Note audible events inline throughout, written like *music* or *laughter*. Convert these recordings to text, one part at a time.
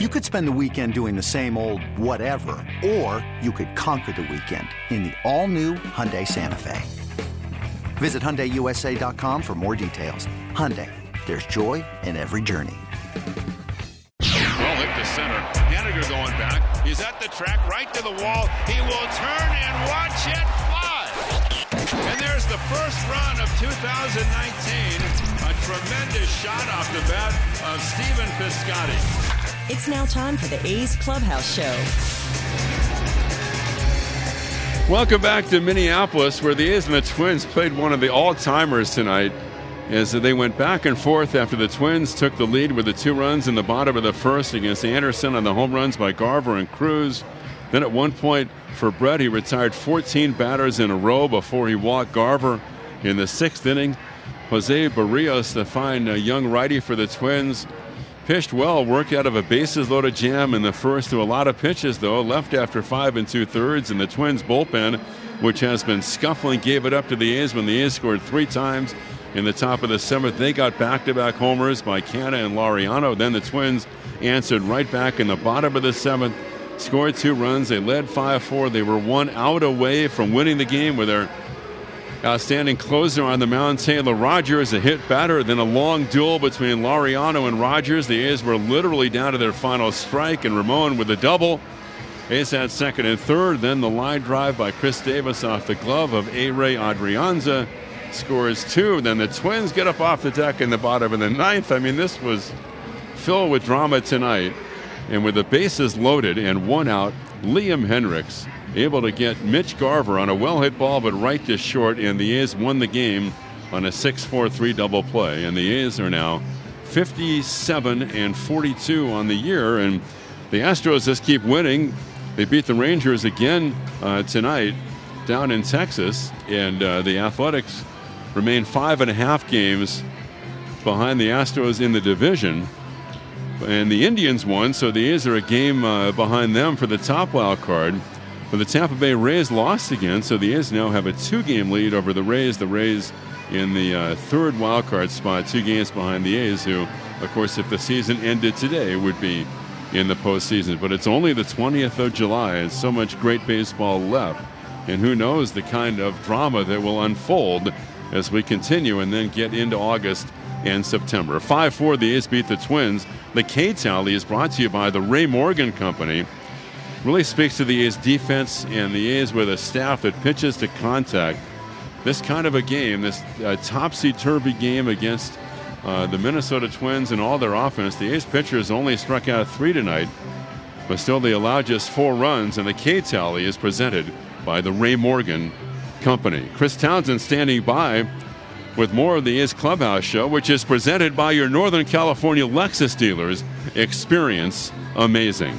You could spend the weekend doing the same old whatever, or you could conquer the weekend in the all-new Hyundai Santa Fe. Visit HyundaiUSA.com for more details. Hyundai, there's joy in every journey. Well hit to center. Haniger going back. He's at the track, right to the wall. He will turn and watch it fly. And there's the first run of 2019. A tremendous shot off the bat of Stephen Piscotty. It's now time for the A's Clubhouse Show. Welcome back to Minneapolis, where the A's and the Twins played one of the all-timers tonight. As they went back and forth after the Twins took the lead with the two runs in the bottom of the first against Anderson on the home runs by Garver and Cruz. Then at one point for Brett, he retired 14 batters in a row before he walked Garver in the sixth inning. Jose Berrios, the fine uh, young righty for the Twins, Pitched well, worked out of a bases loaded jam in the first to a lot of pitches, though. Left after five and two thirds, and the Twins bullpen, which has been scuffling, gave it up to the A's when the A's scored three times in the top of the seventh. They got back to back homers by Canha and Laureano. Then the Twins answered right back in the bottom of the seventh, scored two runs. They led 5 4. They were one out away from winning the game with their Uh, Outstanding closer on the mound, Taylor Rogers, a hit batter, then a long duel between Laureano and Rogers. The A's were literally down to their final strike, and Ramon with a double. A's had second and third, then the line drive by Khris Davis off the glove of Ehire Adrianza scores two. Then the Twins get up off the deck in the bottom of the ninth. I mean, this was filled with drama tonight. And with the bases loaded and one out, Liam Hendriks able to get Mitch Garver on a well hit ball, but right to short, and the A's won the game on a 6 4 3 double play. And the A's are now 57 and 42 on the year, and the Astros just keep winning. They beat the Rangers again uh, tonight down in Texas, and uh, the Athletics remain five and a half games behind the Astros in the division. And the Indians won, so the A's are a game uh, behind them for the top wild card. But the Tampa Bay Rays lost again, so the A's now have a two game lead over the Rays. The Rays in the uh, third wild card spot, two games behind the A's, who, of course, if the season ended today, would be in the postseason. But it's only the 20th of July, and so much great baseball left. And who knows the kind of drama that will unfold as we continue and then get into August and September. 5 4, the A's beat the Twins. The K Tally is brought to you by the Ray Morgan Company really speaks to the A's defense and the A's with a staff that pitches to contact. This kind of a game, this uh, topsy turvy game against uh, the Minnesota Twins and all their offense, the A's pitchers only struck out three tonight, but still they allowed just four runs, and the K tally is presented by the Ray Morgan Company. Chris Townsend standing by with more of the A's Clubhouse Show, which is presented by your Northern California Lexus dealers. Experience amazing.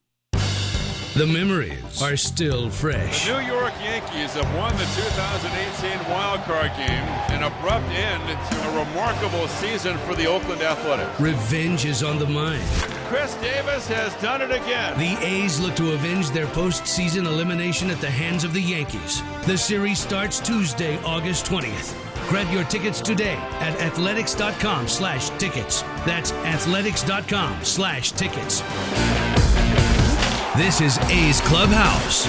The memories are still fresh. The New York Yankees have won the 2018 wild card game, an abrupt end to a remarkable season for the Oakland Athletics. Revenge is on the mind. Khris Davis has done it again. The A's look to avenge their postseason elimination at the hands of the Yankees. The series starts Tuesday, August 20th. Grab your tickets today at athletics.com slash tickets. That's athletics.com slash tickets. This is A's Clubhouse.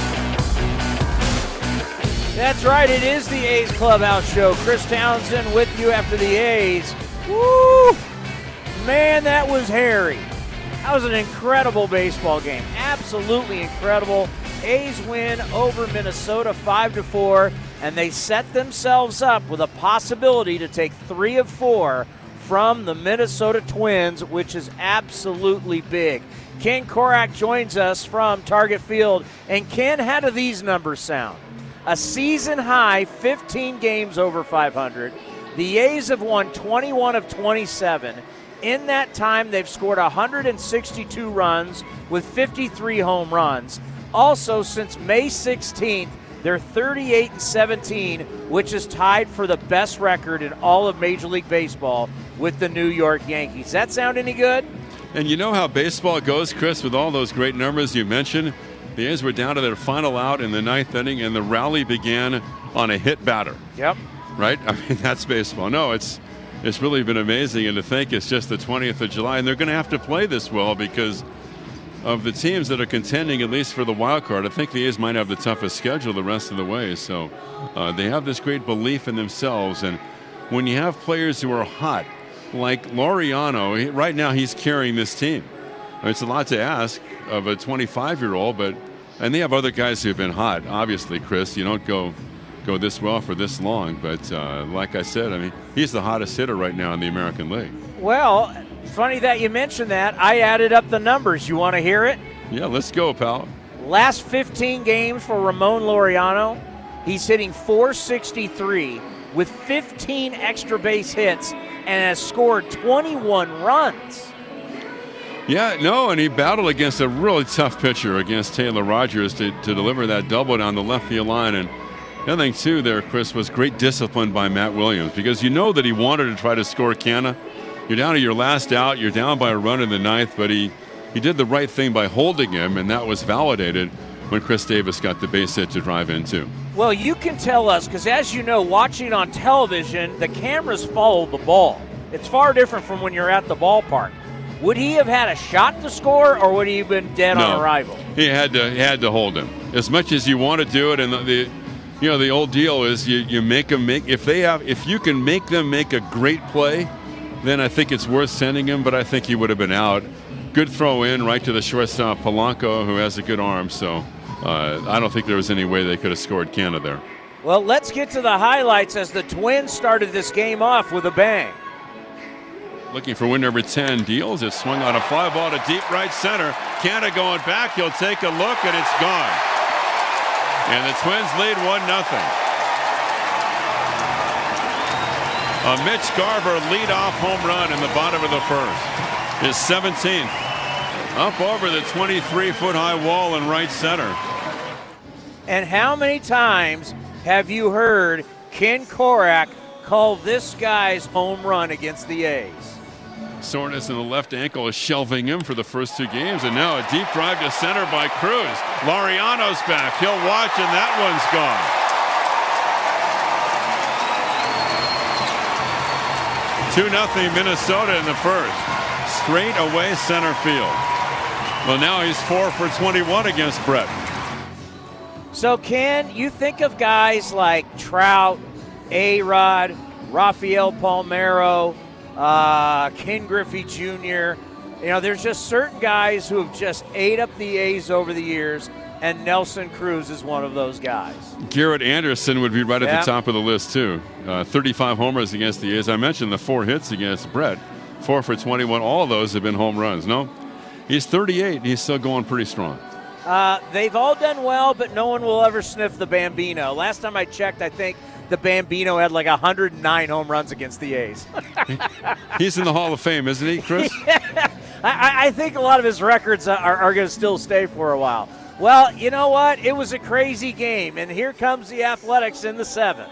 That's right, it is the A's Clubhouse Show. Chris Townsend with you after the A's. Woo! Man, that was hairy. That was an incredible baseball game. Absolutely incredible. A's win over Minnesota 5 to 4 and they set themselves up with a possibility to take 3 of 4 from the Minnesota Twins, which is absolutely big. Ken Korach joins us from Target Field. And Ken, how do these numbers sound? A season high 15 games over 500. The A's have won 21 of 27. In that time, they've scored 162 runs with 53 home runs. Also, since May 16th, they're 38 and 17, which is tied for the best record in all of Major League Baseball with the New York Yankees. That sound any good? And you know how baseball goes, Chris, with all those great numbers you mentioned? The A's were down to their final out in the ninth inning, and the rally began on a hit batter. Yep. Right? *laughs* I mean, that's baseball. No, it's it's really been amazing, and to think it's just the 20th of July, and they're going to have to play this well because of the teams that are contending, at least for the wild card. I think the A's might have the toughest schedule the rest of the way. So uh, they have this great belief in themselves, and when you have players who are hot, like Laureano, right now he's carrying this team. I mean, it's a lot to ask of a 25 year old, but and they have other guys who have been hot. Obviously, Chris, you don't go go this well for this long, but uh, like I said, I mean, he's the hottest hitter right now in the American League. Well, funny that you mentioned that. I added up the numbers. You want to hear it? Yeah, let's go, pal. Last 15 games for Ramon Laureano, he's hitting 463 with 15 extra base hits and has scored 21 runs. Yeah, no, and he battled against a really tough pitcher against Taylor Rogers to, to deliver that double down the left field line. And the other thing, too, there, Chris, was great discipline by Matt Williams because you know that he wanted to try to score Canha. You're down to your last out, you're down by a run in the ninth, but he, he did the right thing by holding him, and that was validated when Khris Davis got the base hit to drive in, too. Well, you can tell us because, as you know, watching on television, the cameras follow the ball. It's far different from when you're at the ballpark. Would he have had a shot to score, or would he have been dead no, on arrival? He had to. He had to hold him as much as you want to do it. And the, the, you know, the old deal is you, you make them make if they have if you can make them make a great play, then I think it's worth sending him. But I think he would have been out. Good throw in right to the shortstop Polanco, who has a good arm. So uh, I don't think there was any way they could have scored Canha there. Well, let's get to the highlights as the Twins started this game off with a bang. Looking for win number 10. Deals it swung on a fly ball to deep right center. Canha going back. He'll take a look and it's gone. And the Twins lead 1 0. A Mitch Garver leadoff home run in the bottom of the first. His 17th. Up over the 23 foot high wall in right center. And how many times have you heard Ken Korach call this guy's home run against the A's? Soreness in the left ankle is shelving him for the first two games. And now a deep drive to center by Cruz. Laureano's back. He'll watch, and that one's gone. 2 0 Minnesota in the first. Straight away center field. Well, now he's 4 for 21 against Brett. So, Ken, you think of guys like Trout, A Rod, Rafael Palmeiro, uh, Ken Griffey Jr. You know, there's just certain guys who have just ate up the A's over the years, and Nelson Cruz is one of those guys. Garrett Anderson would be right at the top of the list, too. Uh, 35 homers against the A's. I mentioned the four hits against Brett. Four for 21. All of those have been home runs. No? He's 38. He's still going pretty strong. Uh, they've all done well, but no one will ever sniff the Bambino. Last time I checked, I think the Bambino had like 109 home runs against the A's. *laughs* He's in the Hall of Fame, isn't he, Chris? *laughs* yeah. I, I, think a lot of his records are, are going to still stay for a while. Well, you know what? It was a crazy game, and here comes the Athletics in the seventh.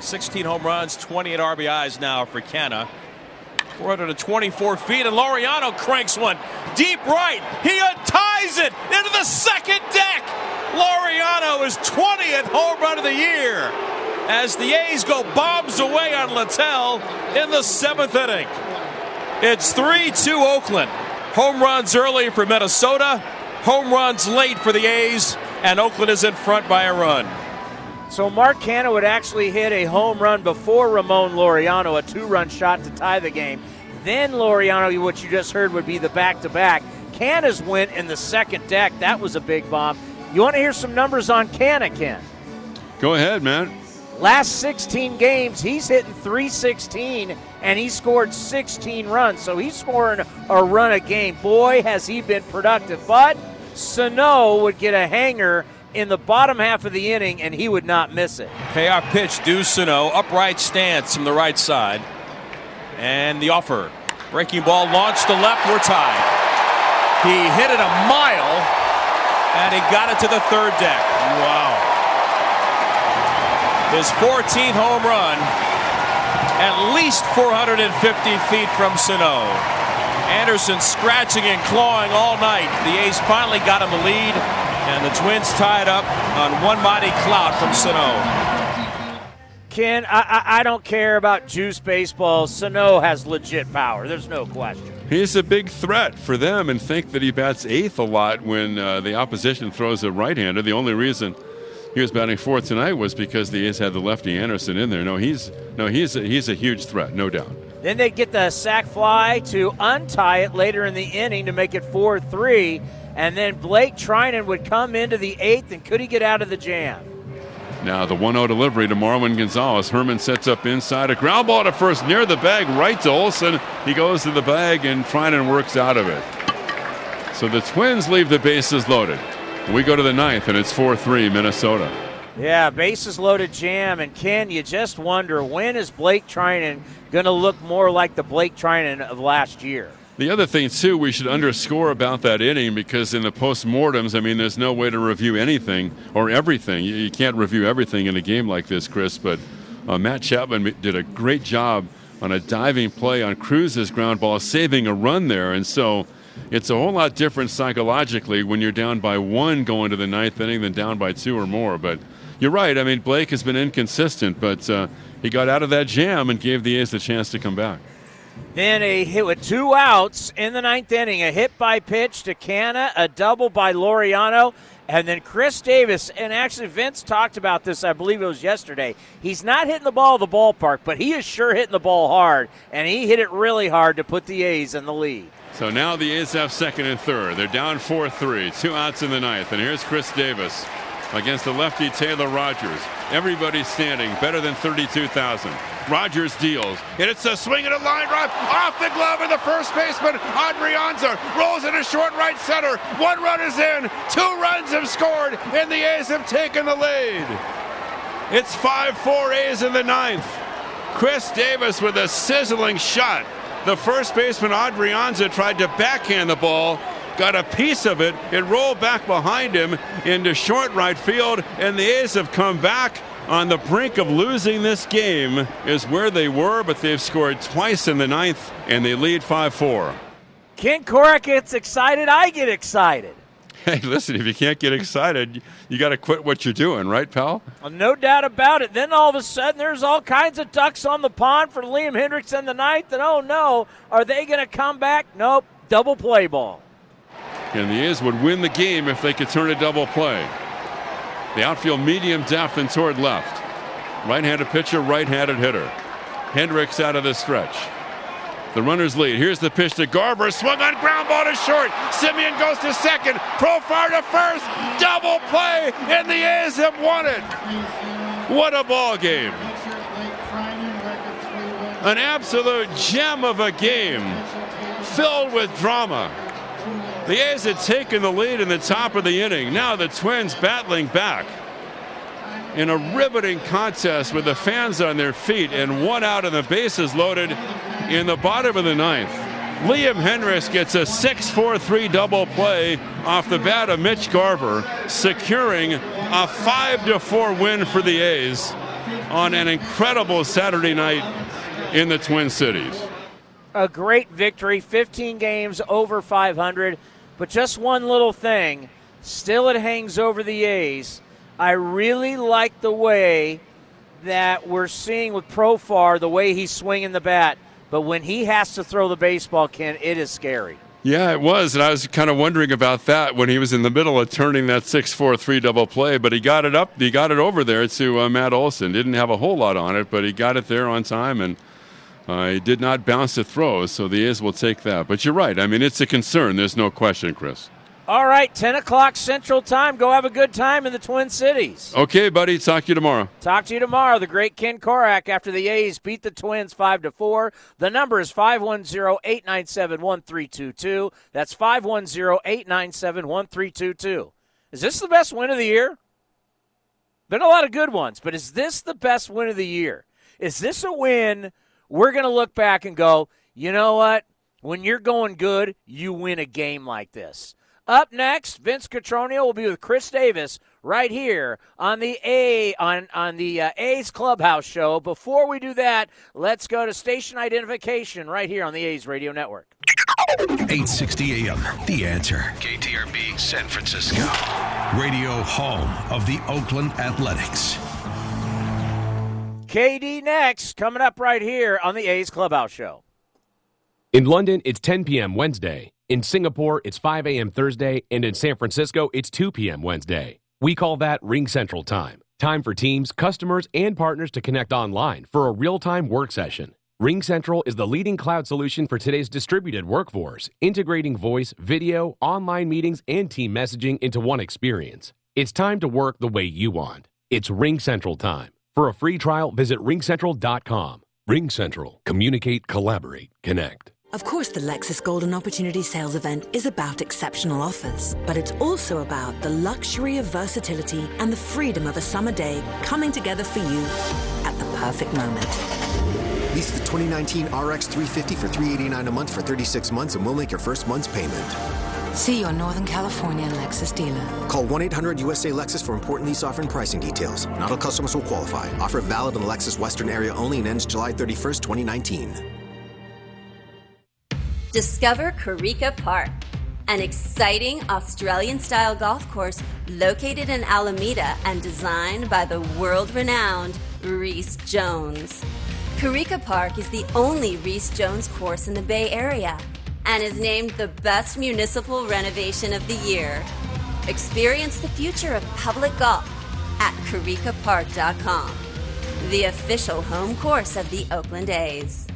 16 home runs, 28 RBIs now for Canha. 424 feet, and Laureano cranks one deep right. He unties it into the second deck. Laureano is 20th home run of the year as the A's go bombs away on Littell in the seventh inning. It's 3 2 Oakland. Home runs early for Minnesota, home runs late for the A's, and Oakland is in front by a run. So Mark Canha would actually hit a home run before Ramon Laureano, a two-run shot to tie the game. Then Laureano, what you just heard, would be the back-to-back. Canha's went in the second deck. That was a big bomb. You want to hear some numbers on Canha, Ken? Go ahead, man. Last 16 games, he's hitting 316 and he scored 16 runs. So he's scoring a run a game. Boy, has he been productive. But Sano would get a hanger in the bottom half of the inning, and he would not miss it. Payoff pitch, Deuce Sano, upright stance from the right side. And the offer. Breaking ball launched to left. We're tied. He hit it a mile, and he got it to the third deck. Wow. His 14th home run, at least 450 feet from Sano. Anderson scratching and clawing all night. The A's finally got him the lead, and the Twins tied up on one mighty clout from Sano. Ken, I, I, I, don't care about juice baseball. Sano has legit power. There's no question. He's a big threat for them, and think that he bats eighth a lot when uh, the opposition throws a right-hander. The only reason he was batting fourth tonight was because the A's had the lefty Anderson in there. No, he's no, he's a, he's a huge threat, no doubt. Then they get the sac fly to untie it later in the inning to make it four-three, and then Blake Treinen would come into the eighth, and could he get out of the jam? Now the 1 0 delivery to Marwin Gonzalez. Herrmann sets up inside. A ground ball to first near the bag, right to Olson. He goes to the bag and Treinen works out of it. So the Twins leave the bases loaded. We go to the ninth, and it's 4 3 Minnesota. Yeah, bases loaded jam. And Ken, you just wonder when is Blake Treinen going to look more like the Blake Treinen of last year? The other thing, too, we should underscore about that inning because in the postmortems, I mean, there's no way to review anything or everything. You, can't review everything in a game like this, Chris, but uh, Matt Chapman did a great job on a diving play on Cruz's ground ball, saving a run there. And so it's a whole lot different psychologically when you're down by one going to the ninth inning than down by two or more. But you're right. I mean, Blake has been inconsistent, but uh, he got out of that jam and gave the A's the chance to come back. Then a hit with two outs in the ninth inning. A hit by pitch to Canha, a double by Laureano, and then Khris Davis. And actually, Vince talked about this, I believe it was yesterday. He's not hitting the ball at the ballpark, but he is sure hitting the ball hard. And he hit it really hard to put the A's in the lead. So now the A's have second and third. They're down 4 3, two outs in the ninth. And here's Khris Davis against the lefty Taylor Rogers. Everybody's standing, better than 32,000. Rogers deals, and it's a swing and a line drive off the glove of the first baseman, Adrianza. Rolls into short right center. One run is in. Two runs have scored, and the A's have taken the lead. It's 5 4 A's in the ninth. Khris Davis with a sizzling shot. The first baseman, Adrianza, tried to backhand the ball got a piece of it. It rolled back behind him into short right field, and the A's have come back on the brink of losing this game is where they were, but they've scored twice in the ninth, and they lead 5 4. Ken Korach gets excited, I get excited. Hey, listen, if you can't get excited, you got to quit what you're doing, right, pal? Well, no doubt about it. Then all of a sudden, there's all kinds of ducks on the pond for Liam Hendriks in the ninth, and oh no, are they going to come back? Nope, double play ball. And the A's would win the game if they could turn a double play. The outfield medium depth and toward left. Right-handed pitcher, right-handed hitter. Hendriks out of the stretch. The runners lead. Here's the pitch to Garver. Swung on ground ball to short. Semien goes to second. Profar to first. Double play, and the A's have won it. What a ball game. An absolute gem of a game filled with drama. The A's had taken the lead in the top of the inning. Now the Twins battling back in a riveting contest with the fans on their feet and one out and the bases loaded in the bottom of the ninth. Liam Hendriks gets a 6-4-3 double play off the bat of Mitch Garver, securing a 5-4 win for the A's on an incredible Saturday night in the Twin Cities. A great victory, 15 games over 500. But just one little thing, still it hangs over the A's. I really like the way that we're seeing with Profar, the way he's swinging the bat. But when he has to throw the baseball, Ken, it is scary. Yeah, it was, and I was kind of wondering about that when he was in the middle of turning that six-four-three double play. But he got it up, he got it over there to uh, Matt Olson. Didn't have a whole lot on it, but he got it there on time, and he did not bounce the throw, so the A's will take that. But you're right. I mean, it's a concern. There's no question, Chris. All right, 10 o'clock Central Time. Go have a good time in the Twin Cities. Okay, buddy. Talk to you tomorrow. Talk to you tomorrow. The great Ken Korach after the A's beat the Twins 5 to 4. The number is 510 897 1322. That's 510 897 1322. Is this the best win of the year? Been a lot of good ones, but is this the best win of the year? Is this a win we're going to look back and go, you know what? When you're going good, you win a game like this. Up next, Vince Cotroneo will be with Khris Davis right here on the A on on the uh, A's Clubhouse show. Before we do that, let's go to station identification right here on the A's Radio Network. 860 AM, The Answer. KTRB, San Francisco. Radio home of the Oakland Athletics. KD next, coming up right here on the A's Clubhouse show. In London, it's 10 p.m. Wednesday. In Singapore, it's 5 a.m. Thursday. And in San Francisco, it's 2 p.m. Wednesday. We call that RingCentral Time. Time for teams, customers, and partners to connect online for a real time work session. RingCentral is the leading cloud solution for today's distributed workforce, integrating voice, video, online meetings, and team messaging into one experience. It's time to work the way you want. It's RingCentral time. For a free trial, visit ringcentral.com. RingCentral. Communicate, collaborate, connect. Of course, the Lexus Golden Opportunity Sales Event is about exceptional offers, but it's also about the luxury of versatility and the freedom of a summer day coming together for you at the perfect moment. Lease the 2019 RX 350 for 389 a month for 36 months and we'll make your first month's payment. See your Northern California Lexus dealer. Call 1 800 USA Lexus for important lease offer and pricing details. Not all customers will qualify. Offer valid in the Lexus Western area only and ends July 31st, 2019. Discover Corica Park, an exciting Australian style golf course located in Alameda and designed by the world renowned Rees Jones. Corica Park is the only Rees Jones course in the Bay Area and is named the best municipal renovation of the year. Experience the future of public golf at coricapark.com, the official home course of the Oakland A's.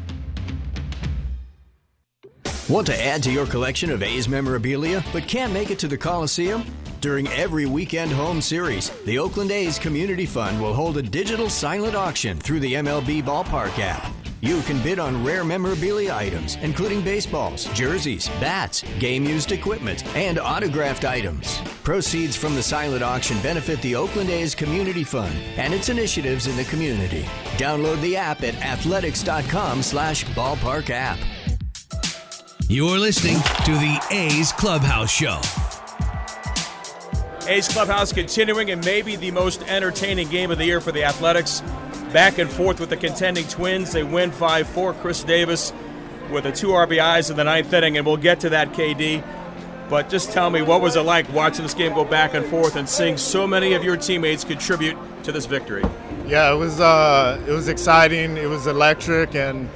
Want to add to your collection of A's memorabilia but can't make it to the Coliseum? During every weekend home series, the Oakland A's Community Fund will hold a digital silent auction through the MLB Ballpark app. You can bid on rare memorabilia items, including baseballs, jerseys, bats, game used equipment, and autographed items. Proceeds from the silent auction benefit the Oakland A's Community Fund and its initiatives in the community. Download the app at athletics.com slash ballpark app. You're listening to the A's Clubhouse Show. A's Clubhouse continuing and maybe the most entertaining game of the year for the Athletics. Back and forth with the contending Twins. They win 5 4. Khris Davis with the two RBIs in the ninth inning, and we'll get to that, KD. But just tell me, what was it like watching this game go back and forth and seeing so many of your teammates contribute to this victory? Yeah, it was uh, it was exciting. It was electric, and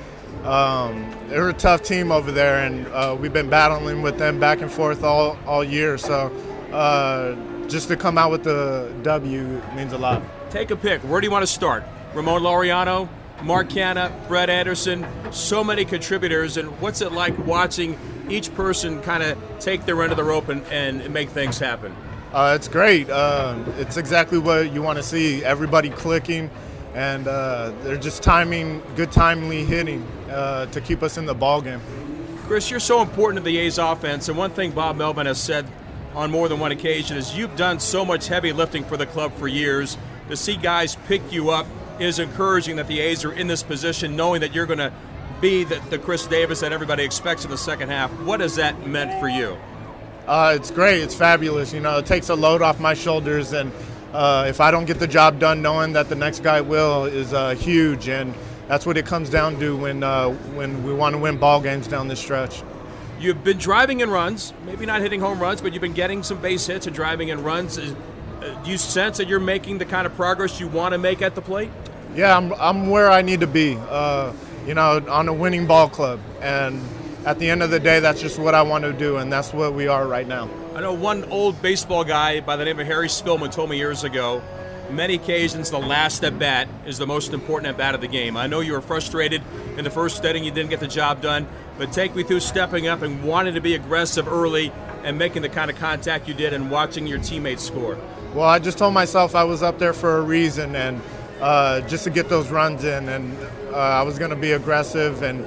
um, they're a tough team over there, and uh, we've been battling with them back and forth all all year. So uh, just to come out with the W means a lot. Take a pick. Where do you want to start? Ramon Laureano, Mark Canha, Brett Anderson, so many contributors. And what's it like watching each person kind of take their end of the rope and, and make things happen? Uh, it's great. Uh, it's exactly what you want to see. Everybody clicking, and uh, they're just timing, good timely hitting uh, to keep us in the ball game. Chris, you're so important to the A's offense, and one thing Bob Melvin has said on more than one occasion is you've done so much heavy lifting for the club for years. To see guys pick you up is encouraging that the A's are in this position, knowing that you're going to be the, the, Khris Davis that everybody expects in the second half. What has that meant for you? Uh, it's great. It's fabulous. You know, it takes a load off my shoulders, and uh, if I don't get the job done, knowing that the next guy will is uh, huge, and that's what it comes down to when uh, when we want to win ball games down this stretch. You've been driving in runs, maybe not hitting home runs, but you've been getting some base hits and driving in runs. Do you sense that you're making the kind of progress you want to make at the plate? Yeah, I'm, I'm where I need to be, uh, you know, on a winning ball club. And at the end of the day, that's just what I want to do, and that's what we are right now. I know one old baseball guy by the name of Harry Spillman told me years ago many occasions the last at bat is the most important at bat of the game. I know you were frustrated in the first inning, you didn't get the job done, but take me through stepping up and wanting to be aggressive early and making the kind of contact you did and watching your teammates score. Well, I just told myself I was up there for a reason and uh, just to get those runs in, and uh, I was going to be aggressive. And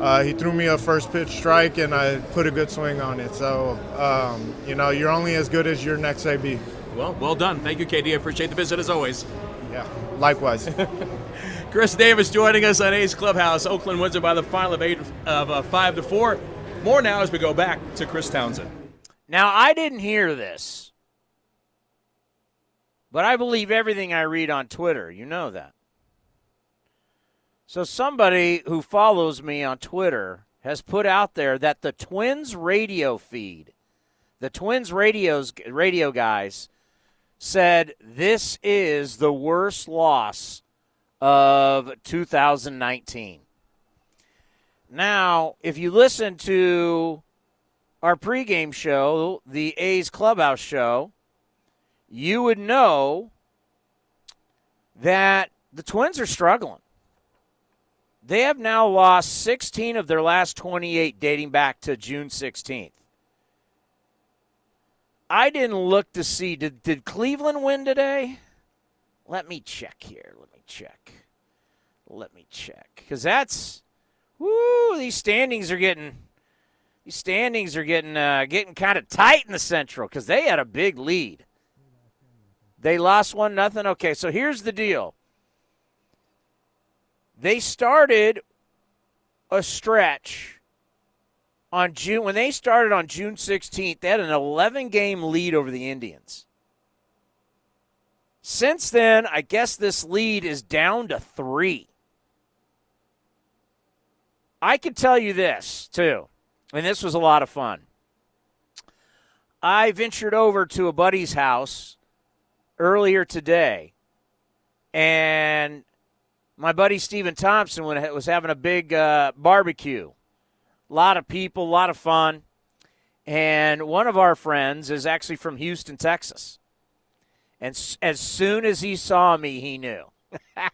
uh, he threw me a first pitch strike, and I put a good swing on it. So, um, you know, you're only as good as your next AB. Well, well done. Thank you, KD. I appreciate the visit as always. Yeah, likewise. *laughs* Khris Davis joining us on A's Clubhouse. Oakland wins it by the final of eight of uh, five to four. More now as we go back to Chris Townsend. Now I didn't hear this, but I believe everything I read on Twitter. You know that. So somebody who follows me on Twitter has put out there that the Twins radio feed, the Twins radios radio guys said this is the worst loss of 2019. Now, if you listen to our pregame show, the A's Clubhouse show, you would know that the Twins are struggling. They have now lost 16 of their last 28 dating back to June 16th. I didn't look to see did did Cleveland win today? Let me check here. Let me check. Let me check cuz that's whoo these standings are getting these standings are getting uh, getting kind of tight in the Central cuz they had a big lead. They lost one nothing. Okay, so here's the deal. They started a stretch on June when they started on June 16th, they had an 11 game lead over the Indians. Since then, I guess this lead is down to 3. I can tell you this, too. And this was a lot of fun. I ventured over to a buddy's house earlier today, and my buddy Stephen Thompson was having a big uh, barbecue a lot of people, a lot of fun. And one of our friends is actually from Houston, Texas. And as soon as he saw me, he knew. *laughs*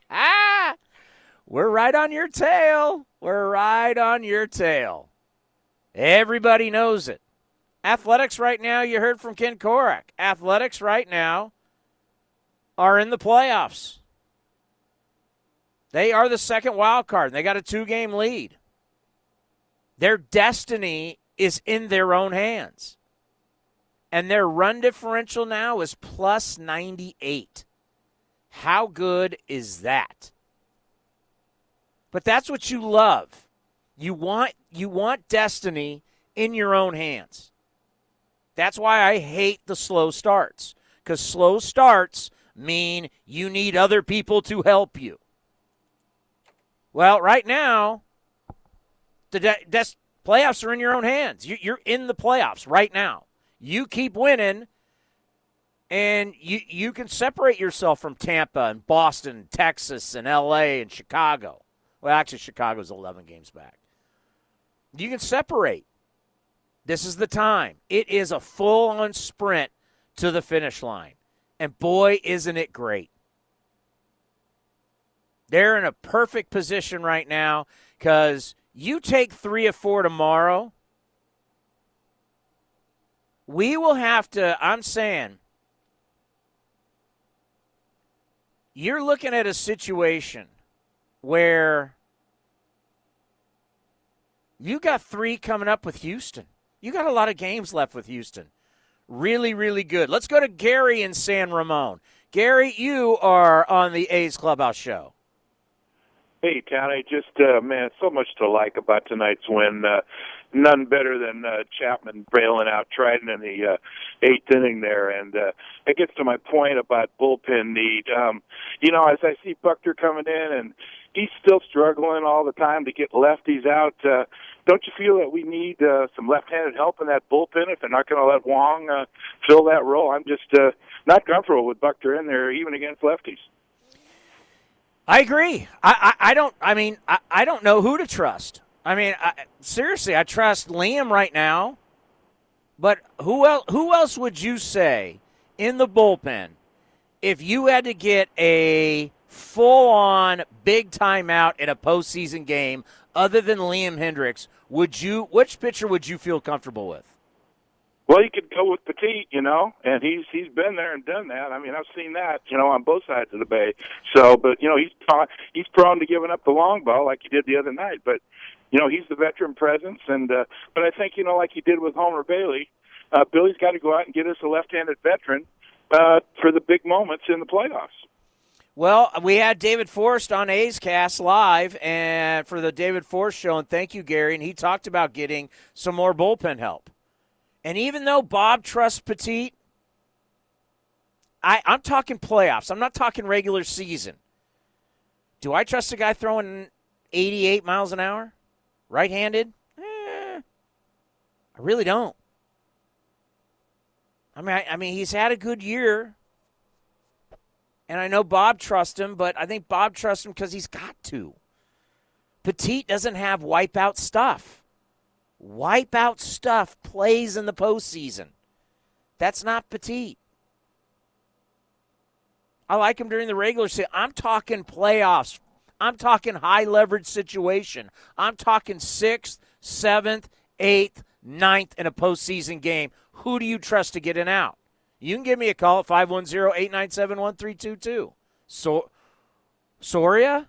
We're right on your tail. We're right on your tail. Everybody knows it. Athletics right now, you heard from Ken Korach. Athletics right now are in the playoffs. They are the second wild card. They got a two game lead. Their destiny is in their own hands. And their run differential now is plus 98. How good is that? But that's what you love. You want you want destiny in your own hands. That's why I hate the slow starts cuz slow starts mean you need other people to help you. Well, right now, the de- playoffs are in your own hands. You, you're in the playoffs right now. You keep winning, and you you can separate yourself from Tampa and Boston, Texas, and L.A. and Chicago. Well, actually, Chicago's 11 games back. You can separate. This is the time. It is a full on sprint to the finish line. And boy, isn't it great. They're in a perfect position right now because you take three or four tomorrow, we will have to, I'm saying, you're looking at a situation where you got three coming up with Houston. You got a lot of games left with Houston. Really, really good. Let's go to Gary in San Ramon. Gary, you are on the A's Clubhouse show. Hey, Tony, just uh, man, so much to like about tonight's win. Uh, none better than uh, Chapman bailing out Treinen in the uh, eighth inning there, and uh, it gets to my point about bullpen need. Um, you know, as I see Buchter coming in, and he's still struggling all the time to get lefties out. Uh, don't you feel that we need uh, some left-handed help in that bullpen if they're not going to let Wong uh, fill that role? I'm just uh, not comfortable with Buchter in there, even against lefties. I agree. I, I, I don't. I mean, I, I don't know who to trust. I mean, I, seriously, I trust Liam right now. But who else? Who else would you say in the bullpen if you had to get a full-on big timeout in a postseason game other than Liam Hendriks? Would you? Which pitcher would you feel comfortable with? Well, you could go with Petit, you know, and he's he's been there and done that. I mean, I've seen that, you know, on both sides of the bay. So, but you know, he's he's prone to giving up the long ball like he did the other night. But you know, he's the veteran presence, and uh, but I think you know, like he did with Homer Bailey, uh, Billy's got to go out and get us a left-handed veteran uh, for the big moments in the playoffs. Well, we had David Forst on A's Cast live and for the David Forst show, and thank you, Gary. And he talked about getting some more bullpen help. And even though Bob trusts Petit, I, I'm talking playoffs. I'm not talking regular season. Do I trust a guy throwing 88 miles an hour, right-handed? Eh, I really don't. I mean, I, I mean, he's had a good year and I know Bob trusts him, but I think Bob trusts him because he's got to. Petit doesn't have wipeout stuff. Wipeout stuff plays in the postseason. That's not Petit. I like him during the regular season. I'm talking playoffs. I'm talking high leverage situation. I'm talking sixth, seventh, eighth, ninth in a postseason game. Who do you trust to get in out? You can give me a call at 510 897 1322. So, Soria?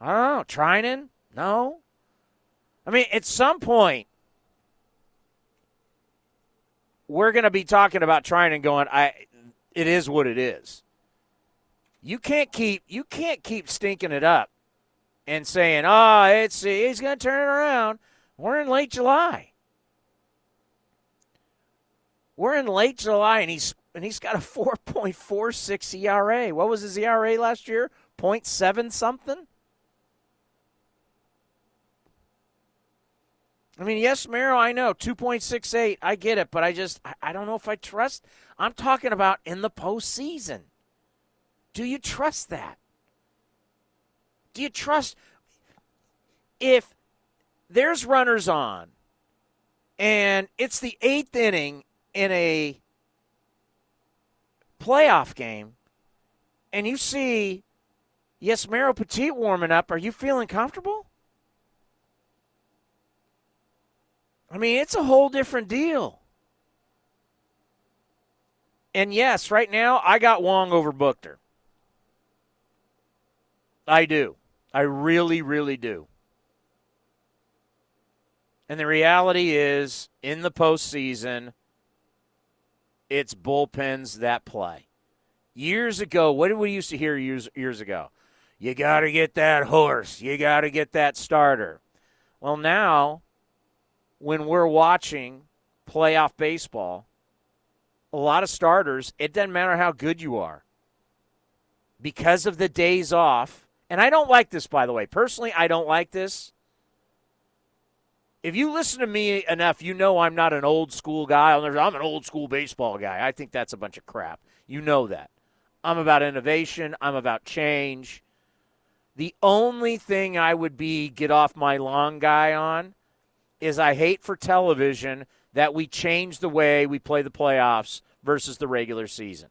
I don't know. Treinen? No. I mean, at some point, we're going to be talking about Treinen going, I, it is what it is. You can't keep you can't keep stinking it up and saying, "Oh, it's he's going to turn it around." We're in late July. We're in late July, and he's and he's got a 4.46 ERA. What was his ERA last year? 0.7 something. I mean, yes, Merrill, I know 2.68. I get it, but I just I, I don't know if I trust. I'm talking about in the postseason. Do you trust that? Do you trust if there's runners on and it's the eighth inning in a playoff game and you see Yusmeiro Petit warming up, are you feeling comfortable? I mean, it's a whole different deal. And yes, right now I got Wong over Buchter. I do. I really, really do. And the reality is, in the postseason, it's bullpens that play. Years ago, what did we used to hear years years ago? You got to get that horse. You got to get that starter. Well, now when we're watching playoff baseball, a lot of starters, it doesn't matter how good you are. Because of the days off, and I don't like this by the way. Personally, I don't like this if you listen to me enough, you know I'm not an old school guy. I'm an old school baseball guy. I think that's a bunch of crap. You know that. I'm about innovation, I'm about change. The only thing I would be get off my lawn guy on is I hate for television that we change the way we play the playoffs versus the regular season.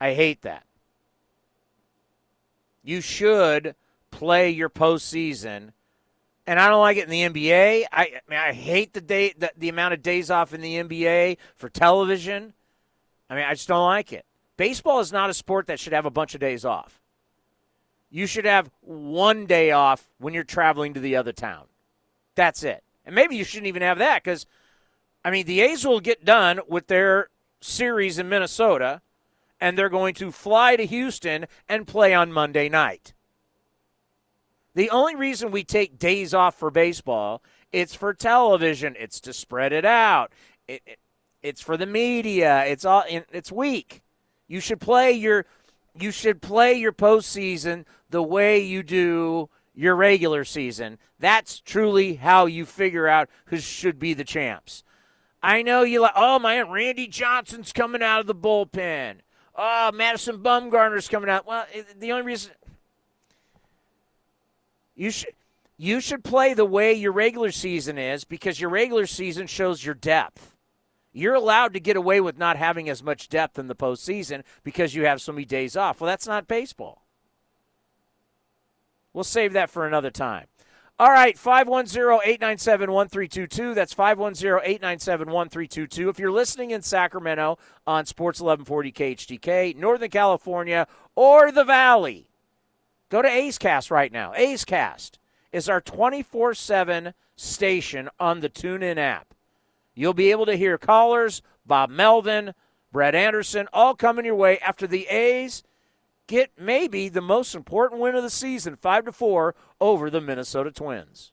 I hate that. You should play your postseason and I don't like it in the NBA. I, I mean, I hate the day the, the amount of days off in the NBA for television. I mean, I just don't like it. Baseball is not a sport that should have a bunch of days off. You should have one day off when you're traveling to the other town. That's it. And maybe you shouldn't even have that because, I mean, the A's will get done with their series in Minnesota, and they're going to fly to Houston and play on Monday night. The only reason we take days off for baseball, it's for television. It's to spread it out. It, it, it's for the media. It's all. It's weak. You should play your. You should play your postseason the way you do your regular season. That's truly how you figure out who should be the champs. I know you like. Oh man, Randy Johnson's coming out of the bullpen. Oh, Madison Bumgarner's coming out. Well, the only reason you should you should play the way your regular season is because your regular season shows your depth. You're allowed to get away with not having as much depth in the postseason because you have so many days off. Well, that's not baseball. We'll save that for another time. All right, 510 897 1322. That's 510 897 1322. If you're listening in Sacramento on Sports 1140 KHTK, Northern California, or the Valley, Go to A's Cast right now. A's Cast is our 24 7 station on the TuneIn app. You'll be able to hear callers, Bob Melvin, Brett Anderson, all coming your way after the A's get maybe the most important win of the season, 5 to 4 over the Minnesota Twins.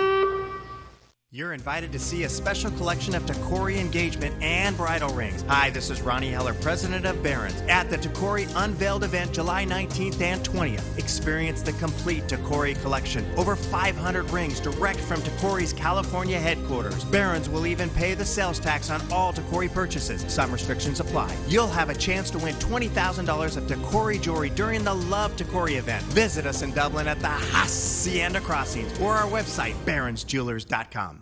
You're invited to see a special collection of Tacori engagement and bridal rings. Hi, this is Ronnie Heller, president of Barron's, at the Tacori Unveiled event July 19th and 20th. Experience the complete Tacori collection. Over 500 rings direct from Tacori's California headquarters. Barron's will even pay the sales tax on all Tacori purchases. Some restrictions apply. You'll have a chance to win $20,000 of Tacori jewelry during the Love Tacori event. Visit us in Dublin at the Hacienda Crossings or our website, baronsjewelers.com.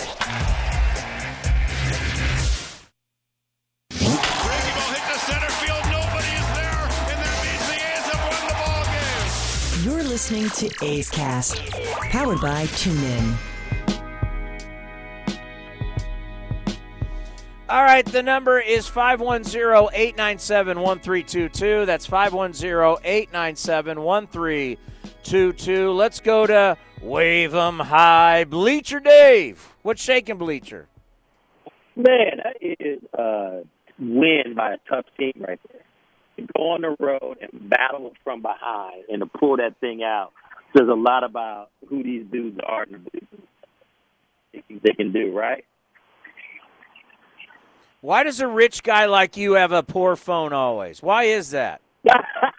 Listening to A's Cast, powered by TuneIn. All right, the number is 510 897 1322. That's 510 897 1322. Let's go to Wave 'em High. Bleacher Dave. What's shaking, Bleacher? Man, that is a win by a tough team right there. To go on the road and battle from behind and to pull that thing out says a lot about who these dudes are and they can do, right? Why does a rich guy like you have a poor phone always? Why is that? *laughs*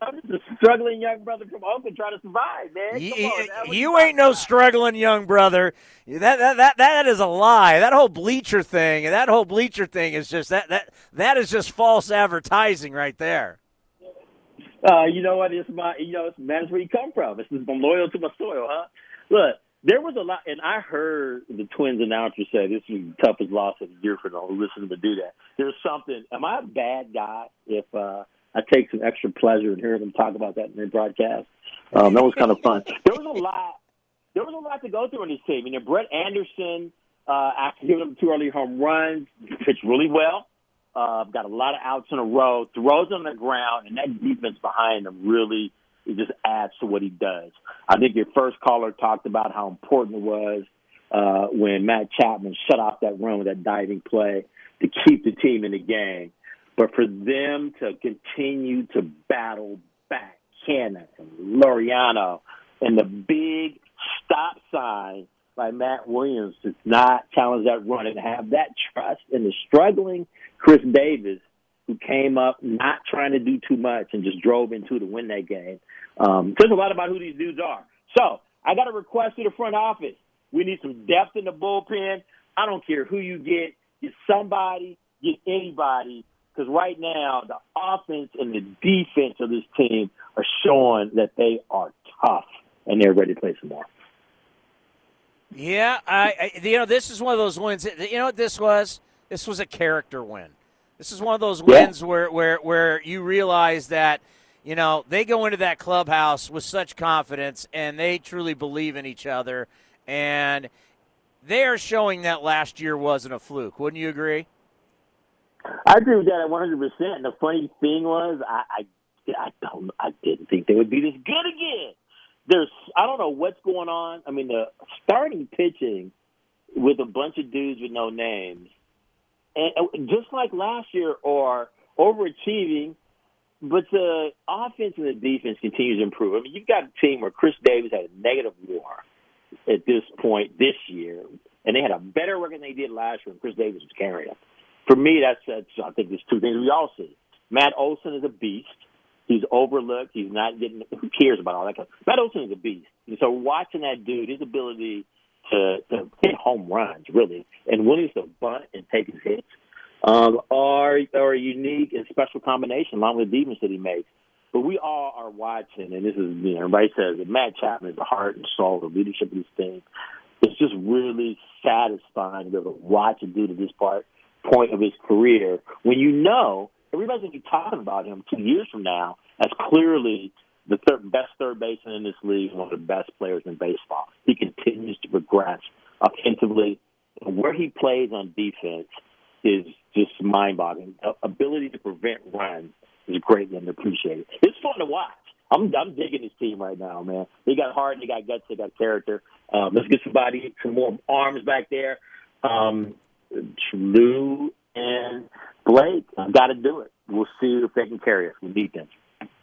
I'm just a struggling young brother from Oakland trying to survive, man. Come You, on, you ain't no struggling young brother. That, that that that is a lie. That whole bleacher thing, and that whole bleacher thing is just that that that is just false advertising right there. Uh, you know what? It's my, you know, it's, that's where you come from. It's just, I'm loyal to my soil, huh? Look, there was a lot, and I heard the Twins announcer say this is the toughest loss of the year for them. Listen to do that. There's something. Am I a bad guy if uh, I take some extra pleasure in hearing them talk about that in their broadcast? Um, that was kind of fun. There was a lot. There was a lot to go through in this team. You know, Brett Anderson, uh, after giving up two early home runs, pitched really well. Uh, got a lot of outs in a row, throws on the ground, and that defense behind him really it just adds to what he does. I think your first caller talked about how important it was uh, when Matt Chapman shut off that run with that diving play to keep the team in the game. But for them to continue to battle back Canha and Laureano and the big stop sign by Matt Williams to not challenge that run and have that trust in the struggling Khris Davis who came up not trying to do too much and just drove into to win that game. Um, says a lot about who these dudes are. So I got a request to the front office. We need some depth in the bullpen. I don't care who you get. Get somebody, get anybody, because right now the offense and the defense of this team are showing that they are tough and they're ready to play some more. Yeah, I, I you know this is one of those wins. You know what this was? This was a character win. This is one of those Yeah. wins where where where you realize that you know they go into that clubhouse with such confidence and they truly believe in each other and they are showing that last year wasn't a fluke. Wouldn't you agree? I agree with that at 100. percent The funny thing was, I, I, I don't, I didn't think they would be this good again. There's, I don't know what's going on. I mean, the starting pitching with a bunch of dudes with no names, and and just like last year, are overachieving. But the offense and the defense continues to improve. I mean, you've got a team where Khris Davis had a negative WAR at this point this year, and they had a better record than they did last year. when Khris Davis was carrying them. For me, that's, that's I think there's two things we all see. Matt Olson is a beast. He's overlooked. He's not getting. Who cares about all that? Matt Olson is a beast. And so watching that dude, his ability to, to hit home runs, really, and willing to bunt and take his hits, um, are are a unique and special combination along with the defense that he makes. But we all are watching, and this is, you know, everybody says that Matt Chapman is the heart and soul, the leadership of this team. It's just really satisfying to be able to watch a dude at this part point of his career when you know everybody's going to be talking about him two years from now as clearly the third, best third baseman in this league, one of the best players in baseball. He continues to progress offensively. Where he plays on defense is just mind-boggling. The ability to prevent runs is greatly underappreciated. It's fun to watch. I'm I'm digging this team right now, man. They got heart, they got guts, they got character. Um, let's get somebody some more arms back there. Um, Lou and Blake got to do it. We'll see if they can carry us. We need them.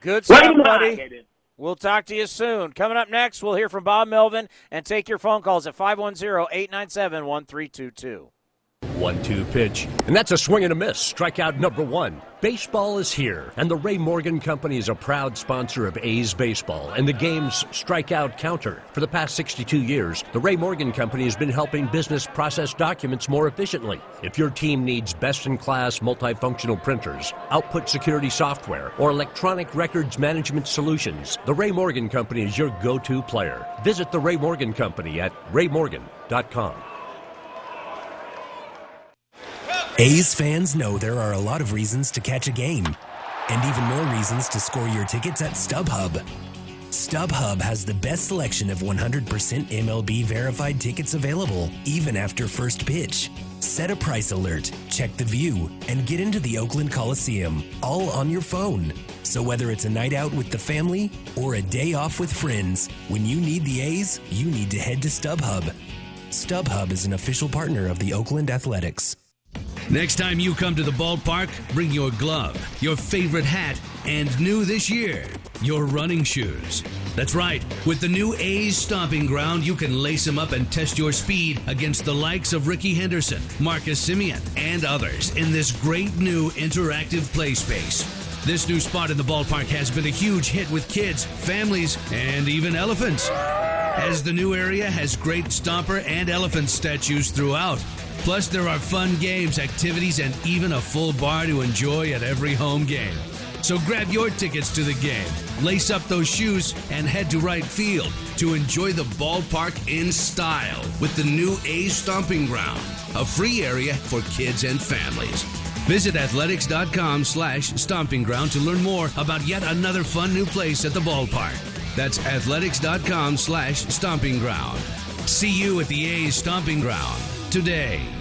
Good stuff, buddy. We'll talk to you soon. Coming up next, we'll hear from Bob Melvin and take your phone calls at 510 897 1322. One two pitch. And that's a swing and a miss. Strikeout number one. Baseball is here, and the Ray Morgan Company is a proud sponsor of A's Baseball and the game's strikeout counter. For the past 62 years, the Ray Morgan Company has been helping business process documents more efficiently. If your team needs best in class multifunctional printers, output security software, or electronic records management solutions, the Ray Morgan Company is your go to player. Visit the Ray Morgan Company at raymorgan.com. A's fans know there are a lot of reasons to catch a game, and even more reasons to score your tickets at StubHub. StubHub has the best selection of 100% MLB verified tickets available, even after first pitch. Set a price alert, check the view, and get into the Oakland Coliseum, all on your phone. So whether it's a night out with the family or a day off with friends, when you need the A's, you need to head to StubHub. StubHub is an official partner of the Oakland Athletics. Next time you come to the ballpark, bring your glove, your favorite hat, and new this year, your running shoes. That's right. With the new A's Stomping Ground, you can lace them up and test your speed against the likes of Rickey Henderson, Marcus Semien, and others in this great new interactive play space. This new spot in the ballpark has been a huge hit with kids, families, and even elephants. As the new area has great stomper and elephant statues throughout. Plus, there are fun games, activities, and even a full bar to enjoy at every home game. So grab your tickets to the game, lace up those shoes, and head to right field to enjoy the ballpark in style with the new A's Stomping Ground, a free area for kids and families. Visit athletics.com slash stomping ground to learn more about yet another fun new place at the ballpark. That's athletics.com slash stomping ground. See you at the A's Stomping Ground today.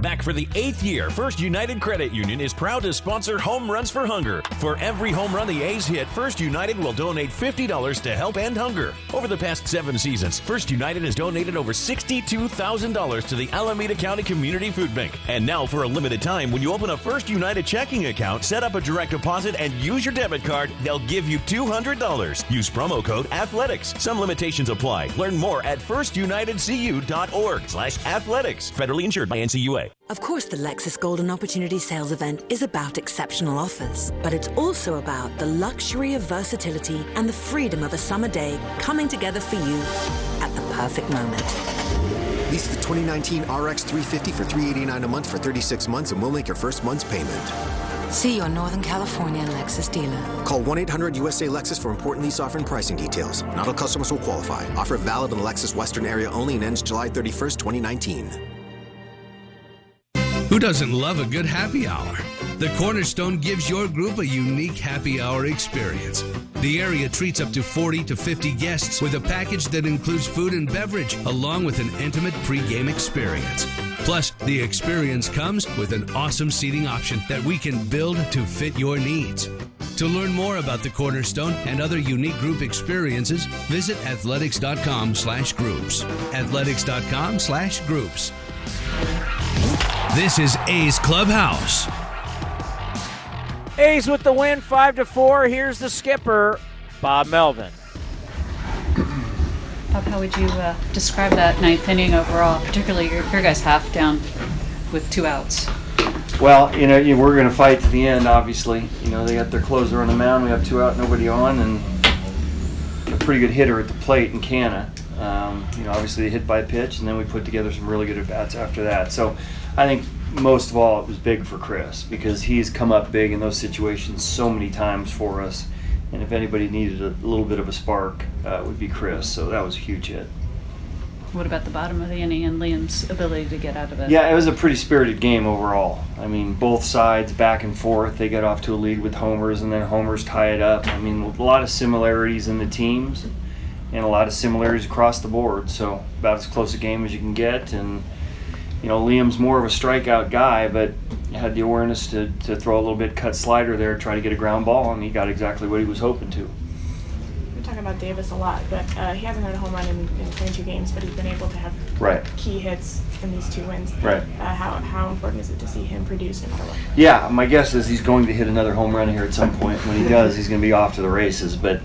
Back for the eighth year, First United Credit Union is proud to sponsor Home Runs for Hunger. For every home run the A's hit, First United will donate $50 to help end hunger. Over the past seven seasons, First United has donated over $62,000 to the Alameda County Community Food Bank. And now, for a limited time, when you open a First United checking account, set up a direct deposit, and use your debit card, they'll give you $200. Use promo code ATHLETICS. Some limitations apply. Learn more at firstunitedcu.org slash athletics. Federally insured by NCUA. Of course, the Lexus Golden Opportunity Sales Event is about exceptional offers, but it's also about the luxury of versatility and the freedom of a summer day coming together for you at the perfect moment. Lease the 2019 RX 350 for 389 a month for 36 months and we'll make your first month's payment. See your Northern California Lexus dealer. Call 1 800 USA Lexus for important lease offer and pricing details. Not all customers will qualify. Offer valid in the Lexus Western area only and ends July 31st, 2019. Who doesn't love a good happy hour? The Cornerstone gives your group a unique happy hour experience. The area treats up to 40 to 50 guests with a package that includes food and beverage, along with an intimate pregame experience. Plus, the experience comes with an awesome seating option that we can build to fit your needs. To learn more about the Cornerstone and other unique group experiences, visit athletics.com slash groups. Athletics.com slash groups. This is A's Clubhouse. A's with the win, five to four. Here's the skipper, Bob Melvin. Bob, how would you uh, describe that ninth inning overall, particularly your, your guys' half down with two outs? Well, you know, you, we're going to fight to the end. Obviously, you know they got their closer on the mound. We have two out, nobody on, and a pretty good hitter at the plate in Canha. Um, you know, obviously they hit by pitch, and then we put together some really good at bats after that. So, I think most of all it was big for Khris because he's come up big in those situations so many times for us. And if anybody needed a little bit of a spark, uh, it would be Khris. So that was a huge hit. What about the bottom of the inning and Liam's ability to get out of it? Yeah, it was a pretty spirited game overall. I mean, both sides back and forth. They got off to a lead with homers, and then homers tie it up. I mean, a lot of similarities in the teams, and a lot of similarities across the board. So about as close a game as you can get. And you know, Liam's more of a strikeout guy, but had the awareness to, to throw a little bit cut slider there, try to get a ground ball, and he got exactly what he was hoping to. We're talking about Davis a lot, but uh, he hasn't had a home run in, in 22 games, but he's been able to have Right. key hits in these two wins. Right. Uh, how, how important is it to see him produce no matter what? Yeah, my guess is he's going to hit another home run here at some point. When he does, he's going to be off to the races. But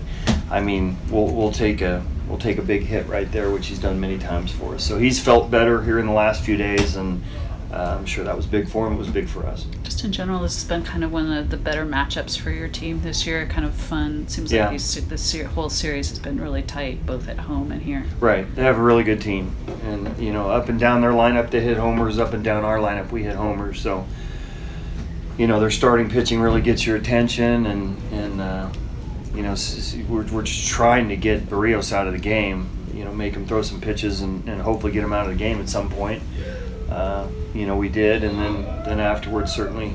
I mean, we'll we'll take a we'll take a big hit right there, which he's done many times for us. So he's felt better here in the last few days, and uh, I'm sure that was big for him. It was big for us. Just in general, this has been kind of one of the better matchups for your team this year. Kind of fun. Seems Yeah. like these, this se- whole series has been really tight, both at home and here. Right. They have a really good team, and you know, up and down their lineup, they hit homers. Up and down our lineup, we hit homers. So, you know, their starting pitching really gets your attention, and and uh, you know, we're we're just trying to get Berrios out of the game. You know, make him throw some pitches, and, and hopefully get him out of the game at some point. Uh, you know, we did, and then then afterwards, certainly,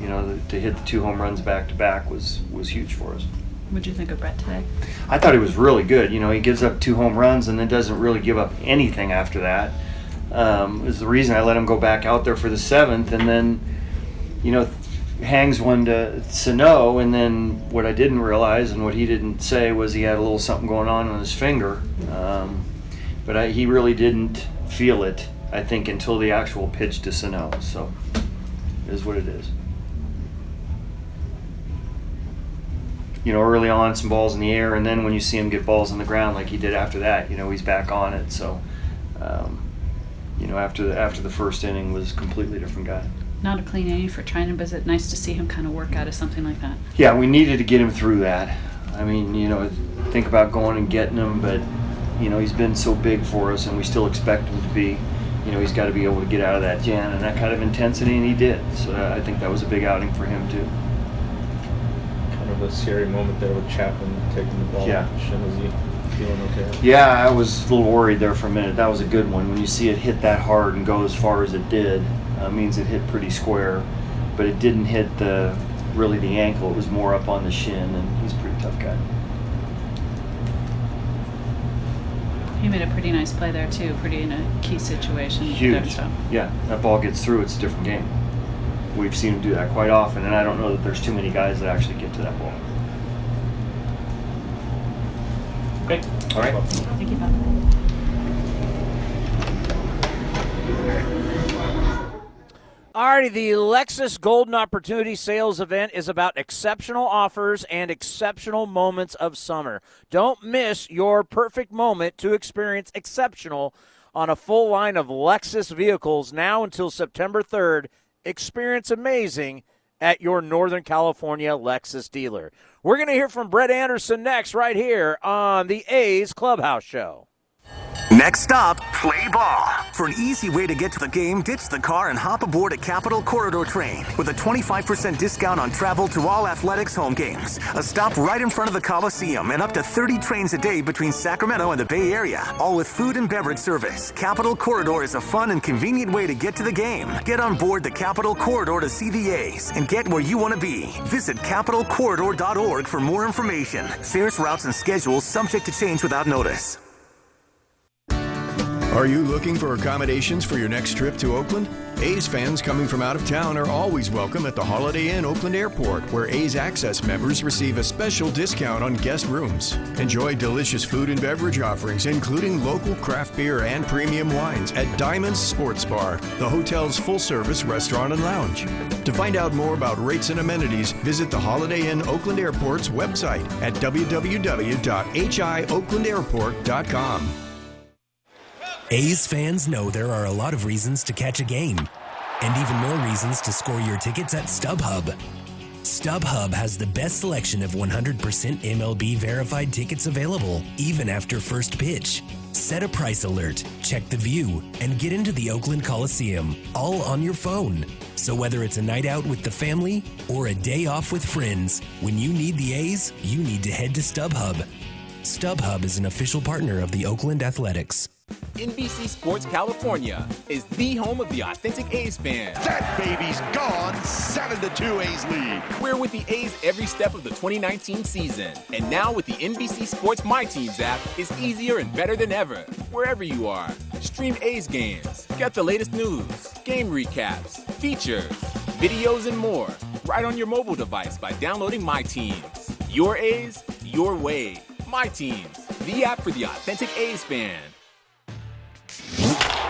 you know, the, to hit the two home runs back to back was was huge for us. What'd you think of Brett today? I thought he was really good. You know, he gives up two home runs and then doesn't really give up anything after that. Um, is the reason I let him go back out there for the seventh, and then, you know, hangs one to Sano, and then what I didn't realize and what he didn't say was he had a little something going on on his finger, um, but I, he really didn't feel it. I think until the actual pitch to Sano. So, is what it is. you know, early on some balls in the air, and then when you see him get balls on the ground like he did after that, you know, he's back on it. So, um, you know, after the after the first inning was a completely different guy. Not a clean inning for trying, but is it nice to see him kind of work out of something like that? Yeah, we needed to get him through that. I mean, you know, think about going and getting him, but you know, he's been so big for us, and we still expect him to be. You know, he's got to be able to get out of that jam and that kind of intensity, and he did. So uh, I think that was a big outing for him too. Kind of a scary moment there with Chapman taking the ball. Yeah. Shin, is he feeling okay? Yeah, I was a little worried there for a minute. That was a good one. When you see it hit that hard and go as far as it did, uh, means it hit pretty square, but it didn't hit the really the ankle. It was more up on the shin, and he's a pretty tough guy. He made a pretty nice play there too, pretty in a key situation. Huge. Yeah, that ball gets through. It's a different game. We've seen him do that quite often, and I don't know that there's too many guys that actually get to that ball. Okay. All right. Thank you, Bob. Alrighty, the Lexus Golden Opportunity Sales event is about exceptional offers and exceptional moments of summer. Don't miss your perfect moment to experience exceptional on a full line of Lexus vehicles now until September 3rd. Experience amazing at your Northern California Lexus dealer. We're going to hear from Brett Anderson next, right here on the A's Clubhouse Show. Next stop, play ball. For an easy way to get to the game, ditch the car and hop aboard a Capital Corridor train with a 25% discount on travel to all athletics home games. A stop right in front of the Coliseum and up to 30 trains a day between Sacramento and the Bay Area, all with food and beverage service. Capital Corridor is a fun and convenient way to get to the game. Get on board the Capital Corridor to see the A's and get where you want to be. Visit capitalcorridor.org for more information. Fares, routes, and schedules subject to change without notice. Are you looking for accommodations for your next trip to Oakland? A's fans coming from out of town are always welcome at the Holiday Inn Oakland Airport, where A's Access members receive a special discount on guest rooms. Enjoy delicious food and beverage offerings, including local craft beer and premium wines at Diamonds Sports Bar, the hotel's full service restaurant and lounge. To find out more about rates and amenities, visit the Holiday Inn Oakland Airport's website at www.hioaklandairport.com. A's fans know there are a lot of reasons to catch a game, and even more reasons to score your tickets at StubHub. StubHub has the best selection of 100% MLB verified tickets available, even after first pitch. Set a price alert, check the view, and get into the Oakland Coliseum, all on your phone. So whether it's a night out with the family or a day off with friends, when you need the A's, you need to head to StubHub. StubHub is an official partner of the Oakland Athletics. NBC Sports California is the home of the authentic A's fan. That baby's gone. 7 to 2 A's lead. We're with the A's every step of the 2019 season. And now with the NBC Sports My Teams app, it's easier and better than ever. Wherever you are, stream A's games, get the latest news, game recaps, features, videos, and more right on your mobile device by downloading My Teams. Your A's, your way. My Teams, the app for the authentic A's fan.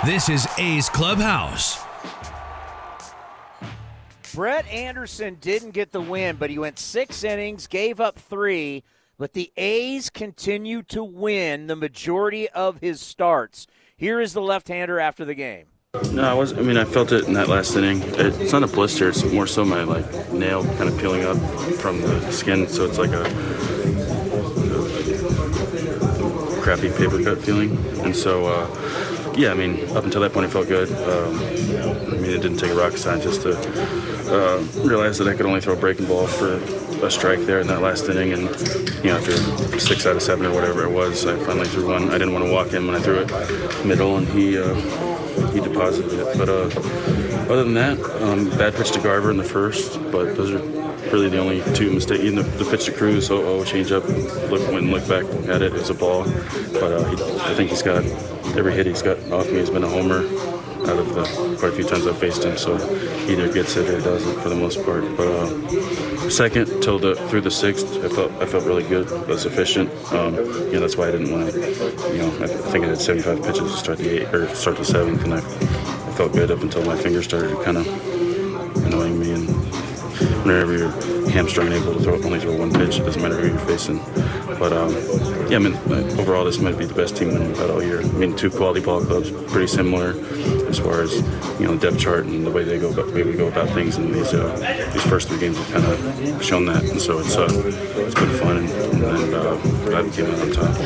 This is A's Clubhouse. Brett Anderson didn't get the win, but he went six innings, gave up three. But the A's continue to win the majority of his starts. Here is the left-hander after the game. No, I was. I mean, I felt it in that last inning. It's not a blister. It's more so my like nail kind of peeling up from the skin. So it's like a, a crappy paper cut feeling. And so, uh, yeah, I mean, up until that point, it felt good. Um, I mean, it didn't take a rocket scientist to uh, realize that I could only throw a breaking ball for a strike there in that last inning. And you know, after six out of seven or whatever it was, I finally threw one. I didn't want to walk him when I threw it middle, and he. Uh, he deposited it. But uh, other than that, um, bad pitch to Garver in the first, but those are really the only two mistakes. Even the, the pitch to Cruz, oh, oh change up, look, went and looked back at it, it was a ball. But uh, he, I think he's got, every hit he's got off me has been a homer out of the quite a few times I've faced him. So he either gets it or doesn't for the most part. But uh, second till the through the sixth, I felt I felt really good. I was efficient. Um, you know that's why I didn't want to. You know I think I had 75 pitches to start the eight or start the seventh, and I, I felt good up until my fingers started kind of annoying me. And whenever you're hamstrung able to throw only throw one pitch, it doesn't matter who you're facing. But um, yeah, I mean overall this might be the best team that we've had all year. I mean two quality ball clubs, pretty similar as far as you know depth chart and the way they go about the way we go about things. And these uh, these first three games have kind of shown that, and so it's uh, it's been fun and, and uh, glad we came out on top.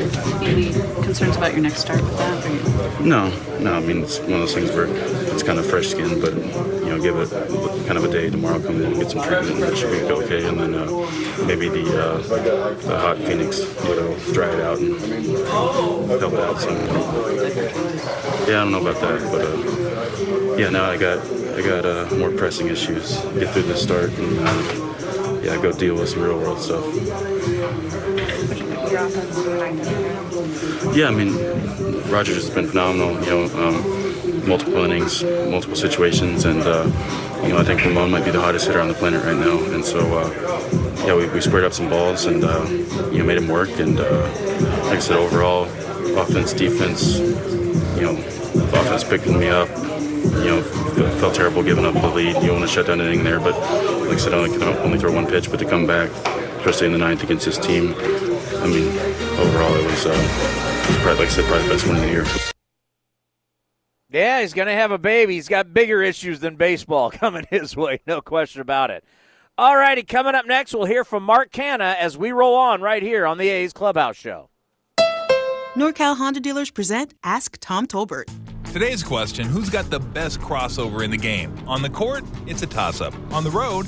Any concerns about your next start with that? No, no. I mean, it's one of those things where it's kind of fresh skin, but you know, give it kind of a day tomorrow. Come in and get some treatment, and it should be okay. And then uh, maybe the uh, the hot Phoenix, you know, dry it out and help out some. Yeah, I don't know about that, but uh, yeah, now I got I got uh, more pressing issues. Get through this start and uh, yeah, go deal with some real world stuff. Yeah, I mean, Rogers has been phenomenal. You know, um, multiple innings, multiple situations, and uh, you know, I think Ramon might be the hottest hitter on the planet right now. And so, uh, yeah, we, we squared up some balls and uh, you know made him work. And uh, like I said, overall, offense, defense, you know, the offense picking me up. You know, felt- terrible giving up the lead. You want to shut down an inning there, but like I said, I only, can only throw one pitch, but to come back, especially in the ninth against this team, I mean, overall it was, uh, it was probably, like I said, probably the best win of the year. Yeah, he's going to have a baby. He's got bigger issues than baseball *laughs* coming his way, no question about it. All righty, coming up next, we'll hear from Mark Canha as we roll on right here on the A's Clubhouse Show. NorCal Honda dealers present Ask Tom Tolbert. Today's question Who's got the best crossover in the game? On the court, it's a toss up. On the road,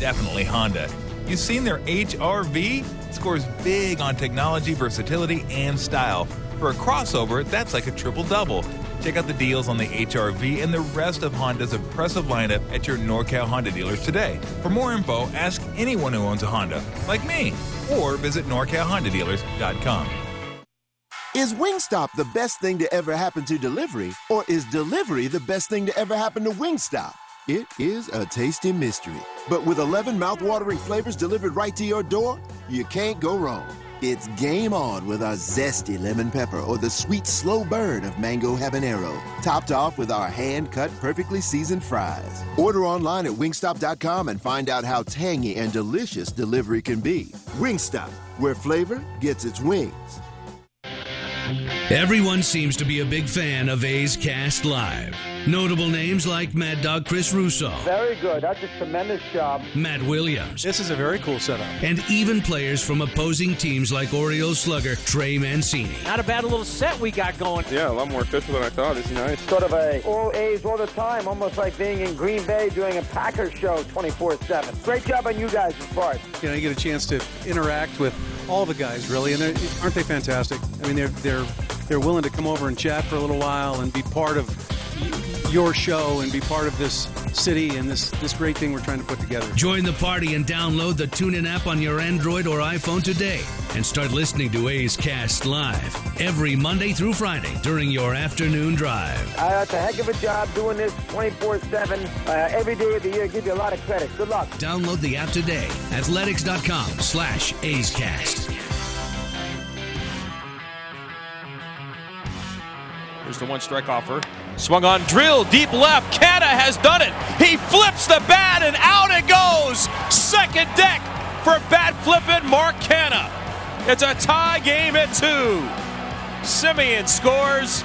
definitely Honda. You've seen their HRV? It scores big on technology, versatility, and style. For a crossover, that's like a triple double. Check out the deals on the HRV and the rest of Honda's impressive lineup at your NorCal Honda dealers today. For more info, ask anyone who owns a Honda, like me, or visit NorCalHondaDealers.com. Is Wingstop the best thing to ever happen to delivery, or is delivery the best thing to ever happen to Wingstop? It is a tasty mystery. But with 11 mouthwatering flavors delivered right to your door, you can't go wrong. It's game on with our zesty lemon pepper or the sweet slow burn of mango habanero, topped off with our hand cut, perfectly seasoned fries. Order online at wingstop.com and find out how tangy and delicious delivery can be. Wingstop, where flavor gets its wings. Everyone seems to be a big fan of A's Cast Live. Notable names like Mad Dog Chris Russo, Very good. That's a tremendous job. Matt Williams, This is a very cool setup. and even players from opposing teams like Orioles slugger Trey Mancini. Not a bad little set we got going. Yeah, a lot more official than I thought. This is nice. Sort of a all A's all the time, almost like being in Green Bay doing a Packers show 24-7. Great job on you guys as far as You know, you get a chance to interact with all the guys, really, and aren't they fantastic? I mean, they're they're they're willing to come over and chat for a little while and be part of your show and be part of this city and this this great thing we're trying to put together. Join the party and download the TuneIn app on your Android or iPhone today and start listening to A's Cast Live every Monday through Friday during your afternoon drive. Uh, it's a heck of a job doing this 24-7 uh, every day of the year. Give you a lot of credit. Good luck. Download the app today. Athletics.com slash A's Cast. Here's the one strike offer. Swung on drill, deep left. Canha has done it. He flips the bat and out it goes. Second deck for bat flipping Mark Canha. It's a tie game at two. Semien scores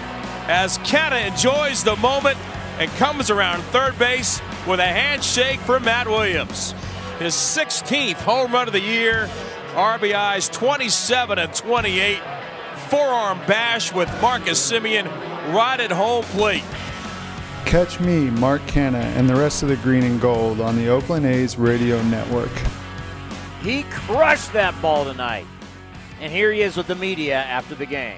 as Canha enjoys the moment and comes around third base with a handshake from Matt Williams. His 16th home run of the year. RBIs 27 and 28. Forearm bash with Marcus Semien right at home plate. Catch me, Mark Canha, and the rest of the green and gold on the Oakland A's radio network. He crushed that ball tonight. And here he is with the media after the game.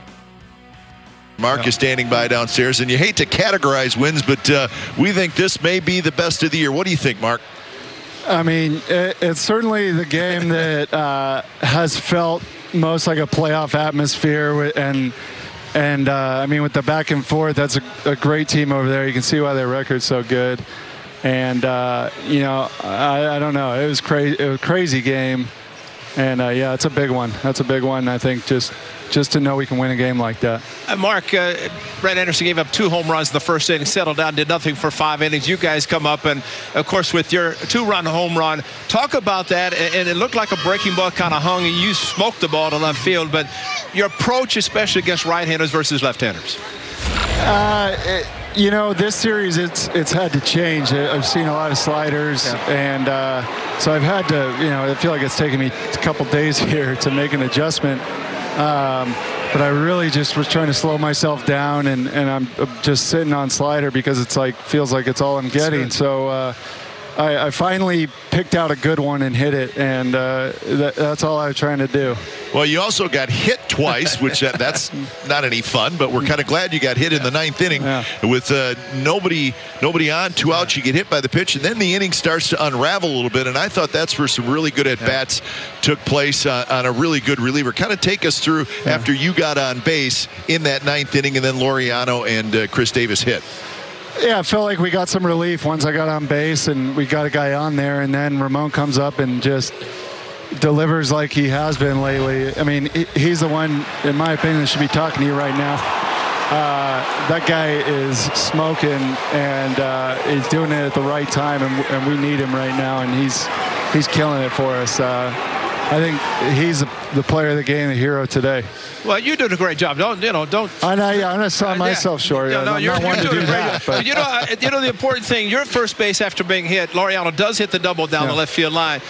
Mark is standing by downstairs, and you hate to categorize wins, but uh, we think this may be the best of the year. What do you think, Mark? I mean, it, it's certainly the game that uh, has felt most like a playoff atmosphere, and and uh, I mean, with the back and forth, that's a, a great team over there. You can see why their record's so good, and uh, you know, I, I don't know, it was crazy, it was a crazy game, and uh, yeah, it's a big one. That's a big one. I think just just to know we can win a game like that. Uh, Mark, uh, Brett Anderson gave up two home runs the first inning, settled down, did nothing for five innings. You guys come up, and of course, with your two run home run, talk about that. And and it looked like a breaking ball kind of hung, and you smoked the ball to left field. But your approach, especially against right handers versus left handers. Uh, it- you know, this series it's it's had to change. I- I've seen a lot of sliders, and uh, so I've had to. You know, I feel like it's taken me a couple days *laughs* here to make an adjustment. Um, but I really just was trying to slow myself down, and, and I'm just sitting on slider because it's like feels like it's all I'm getting. So. Uh, I, I finally picked out a good one and hit it, and uh, that, that's all I was trying to do. Well, you also got hit twice, which that, that's *laughs* not any fun. But we're kind of glad you got hit in the ninth inning with uh, nobody nobody on, two outs. You get hit by the pitch, and then the inning starts to unravel a little bit. And I thought that's where some really good at bats took place uh, on a really good reliever. Kind of take us through after you got on base in that ninth inning, and then Laureano and uh, Khris Davis hit. Yeah, I felt like we got some relief once I got on base and we got a guy on there, and then Ramon comes up and just delivers like he has been lately. I mean, he's the one, in my opinion, that should be talking to you right now. Uh, that guy is smoking, and uh, he's doing it at the right time, and, and we need him right now, and he's he's killing it for us. Uh, I think he's the, the player of the game, the hero today. Well, you did a great job. Don't you know? Don't. I know. Yeah, I'm gonna sell myself short. No, no, I'm you're, not one you're to doing do a great that. But you know, uh, you know the important thing. You're at first base after being hit. Laureano does hit the double down the left field line.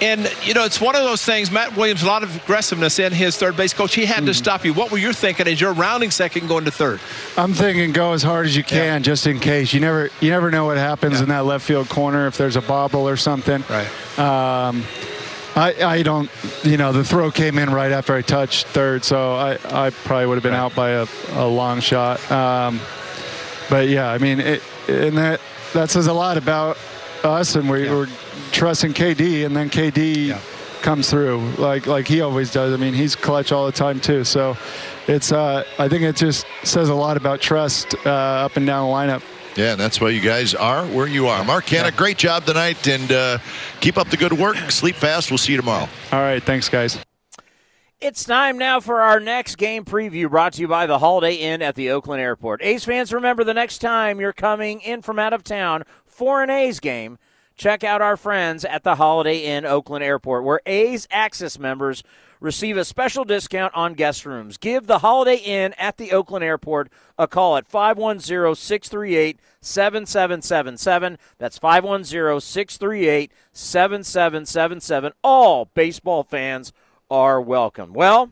And, you know, it's one of those things. Matt Williams, a lot of aggressiveness in his third base coach. He had Mm. to stop you. What were you thinking as you're rounding second going to third? I'm thinking go as hard as you can, just in case. You never you never know what happens in that left field corner if there's a bobble or something. Right. Um, I, I don't, you know, the throw came in right after I touched third, so I, I probably would have been out by a, a long shot. Um, but yeah, I mean, it, and that that says a lot about us, and we, we're trusting KD, and then KD comes through like like he always does. I mean, he's clutch all the time too. So it's uh, I think it just says a lot about trust uh, up and down the lineup. Yeah, and that's why you guys are where you are. Mark Canha, great job tonight, and uh, keep up the good work. Sleep fast. We'll see you tomorrow. All right, thanks, guys. It's time now for our next game preview brought to you by the Holiday Inn at the Oakland Airport. A's fans, remember the next time you're coming in from out of town for an A's game, check out our friends at the Holiday Inn Oakland Airport, where A's Access members receive a special discount on guest rooms. Give the Holiday Inn at the Oakland Airport a call at 510 638 7777. That's 510 638 7777. All baseball fans are welcome. Well,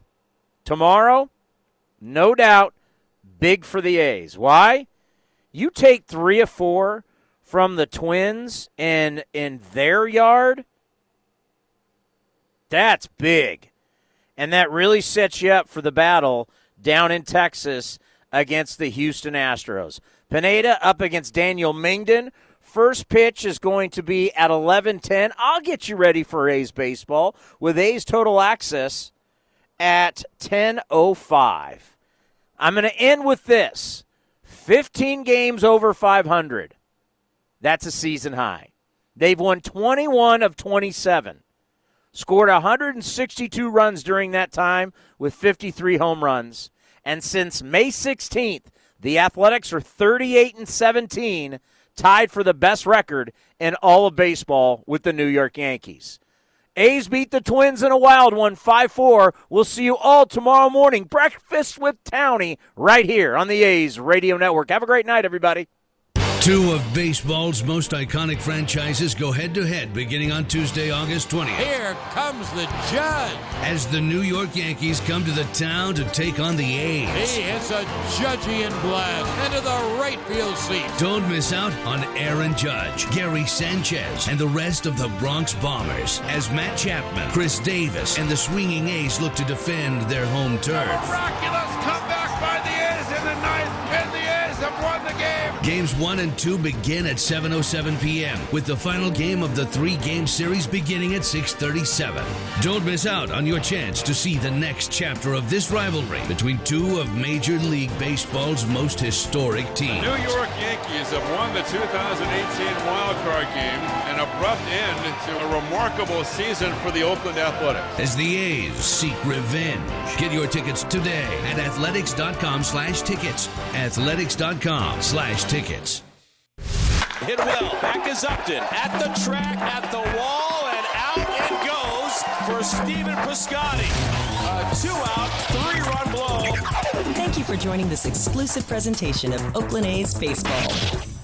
tomorrow, no doubt, big for the A's. Why? You take three or four from the Twins in in their yard. That's big. And that really sets you up for the battle down in Texas against the Houston Astros. Pineda up against Daniel Mengden. First pitch is going to be at 11:10. I'll get you ready for A's baseball with A's Total Access at 10:05. I'm going to end with this. 15 games over 500. That's a season high. They've won 21 of 27. Scored 162 runs during that time with 53 home runs. And since May 16th, the Athletics are 38 and 17 tied for the best record in all of baseball with the New York Yankees. A's beat the Twins in a wild one, 5 4. We'll see you all tomorrow morning. Breakfast with Townie right here on the A's Radio Network. Have a great night, everybody. Two of baseball's most iconic franchises go head to head beginning on Tuesday, August 20th. Here comes the judge. As the New York Yankees come to the town to take on the A's. He hits a judgey blast into the right field seat. Don't miss out on Aaron Judge, Gary Sanchez, and the rest of the Bronx Bombers as Matt Chapman, Khris Davis, and the swinging A's look to defend their home turf. Miraculous comeback by the A's in the Games 1 and 2 begin at 7:07 p.m. with the final game of the 3-game series beginning at 6:37. Don't miss out on your chance to see the next chapter of this rivalry between two of Major League Baseball's most historic teams. New York Yankees have won the 2018 wild card game, an abrupt end to a remarkable season for the Oakland Athletics. As the A's seek revenge. Get your tickets today at athletics.com slash tickets. Athletics.com slash tickets. Hit well. Back is Upton. At the track, at the wall, and out it goes for Stephen Piscotty. A two out, three run blow. Thank you for joining this exclusive presentation of Oakland A's Baseball.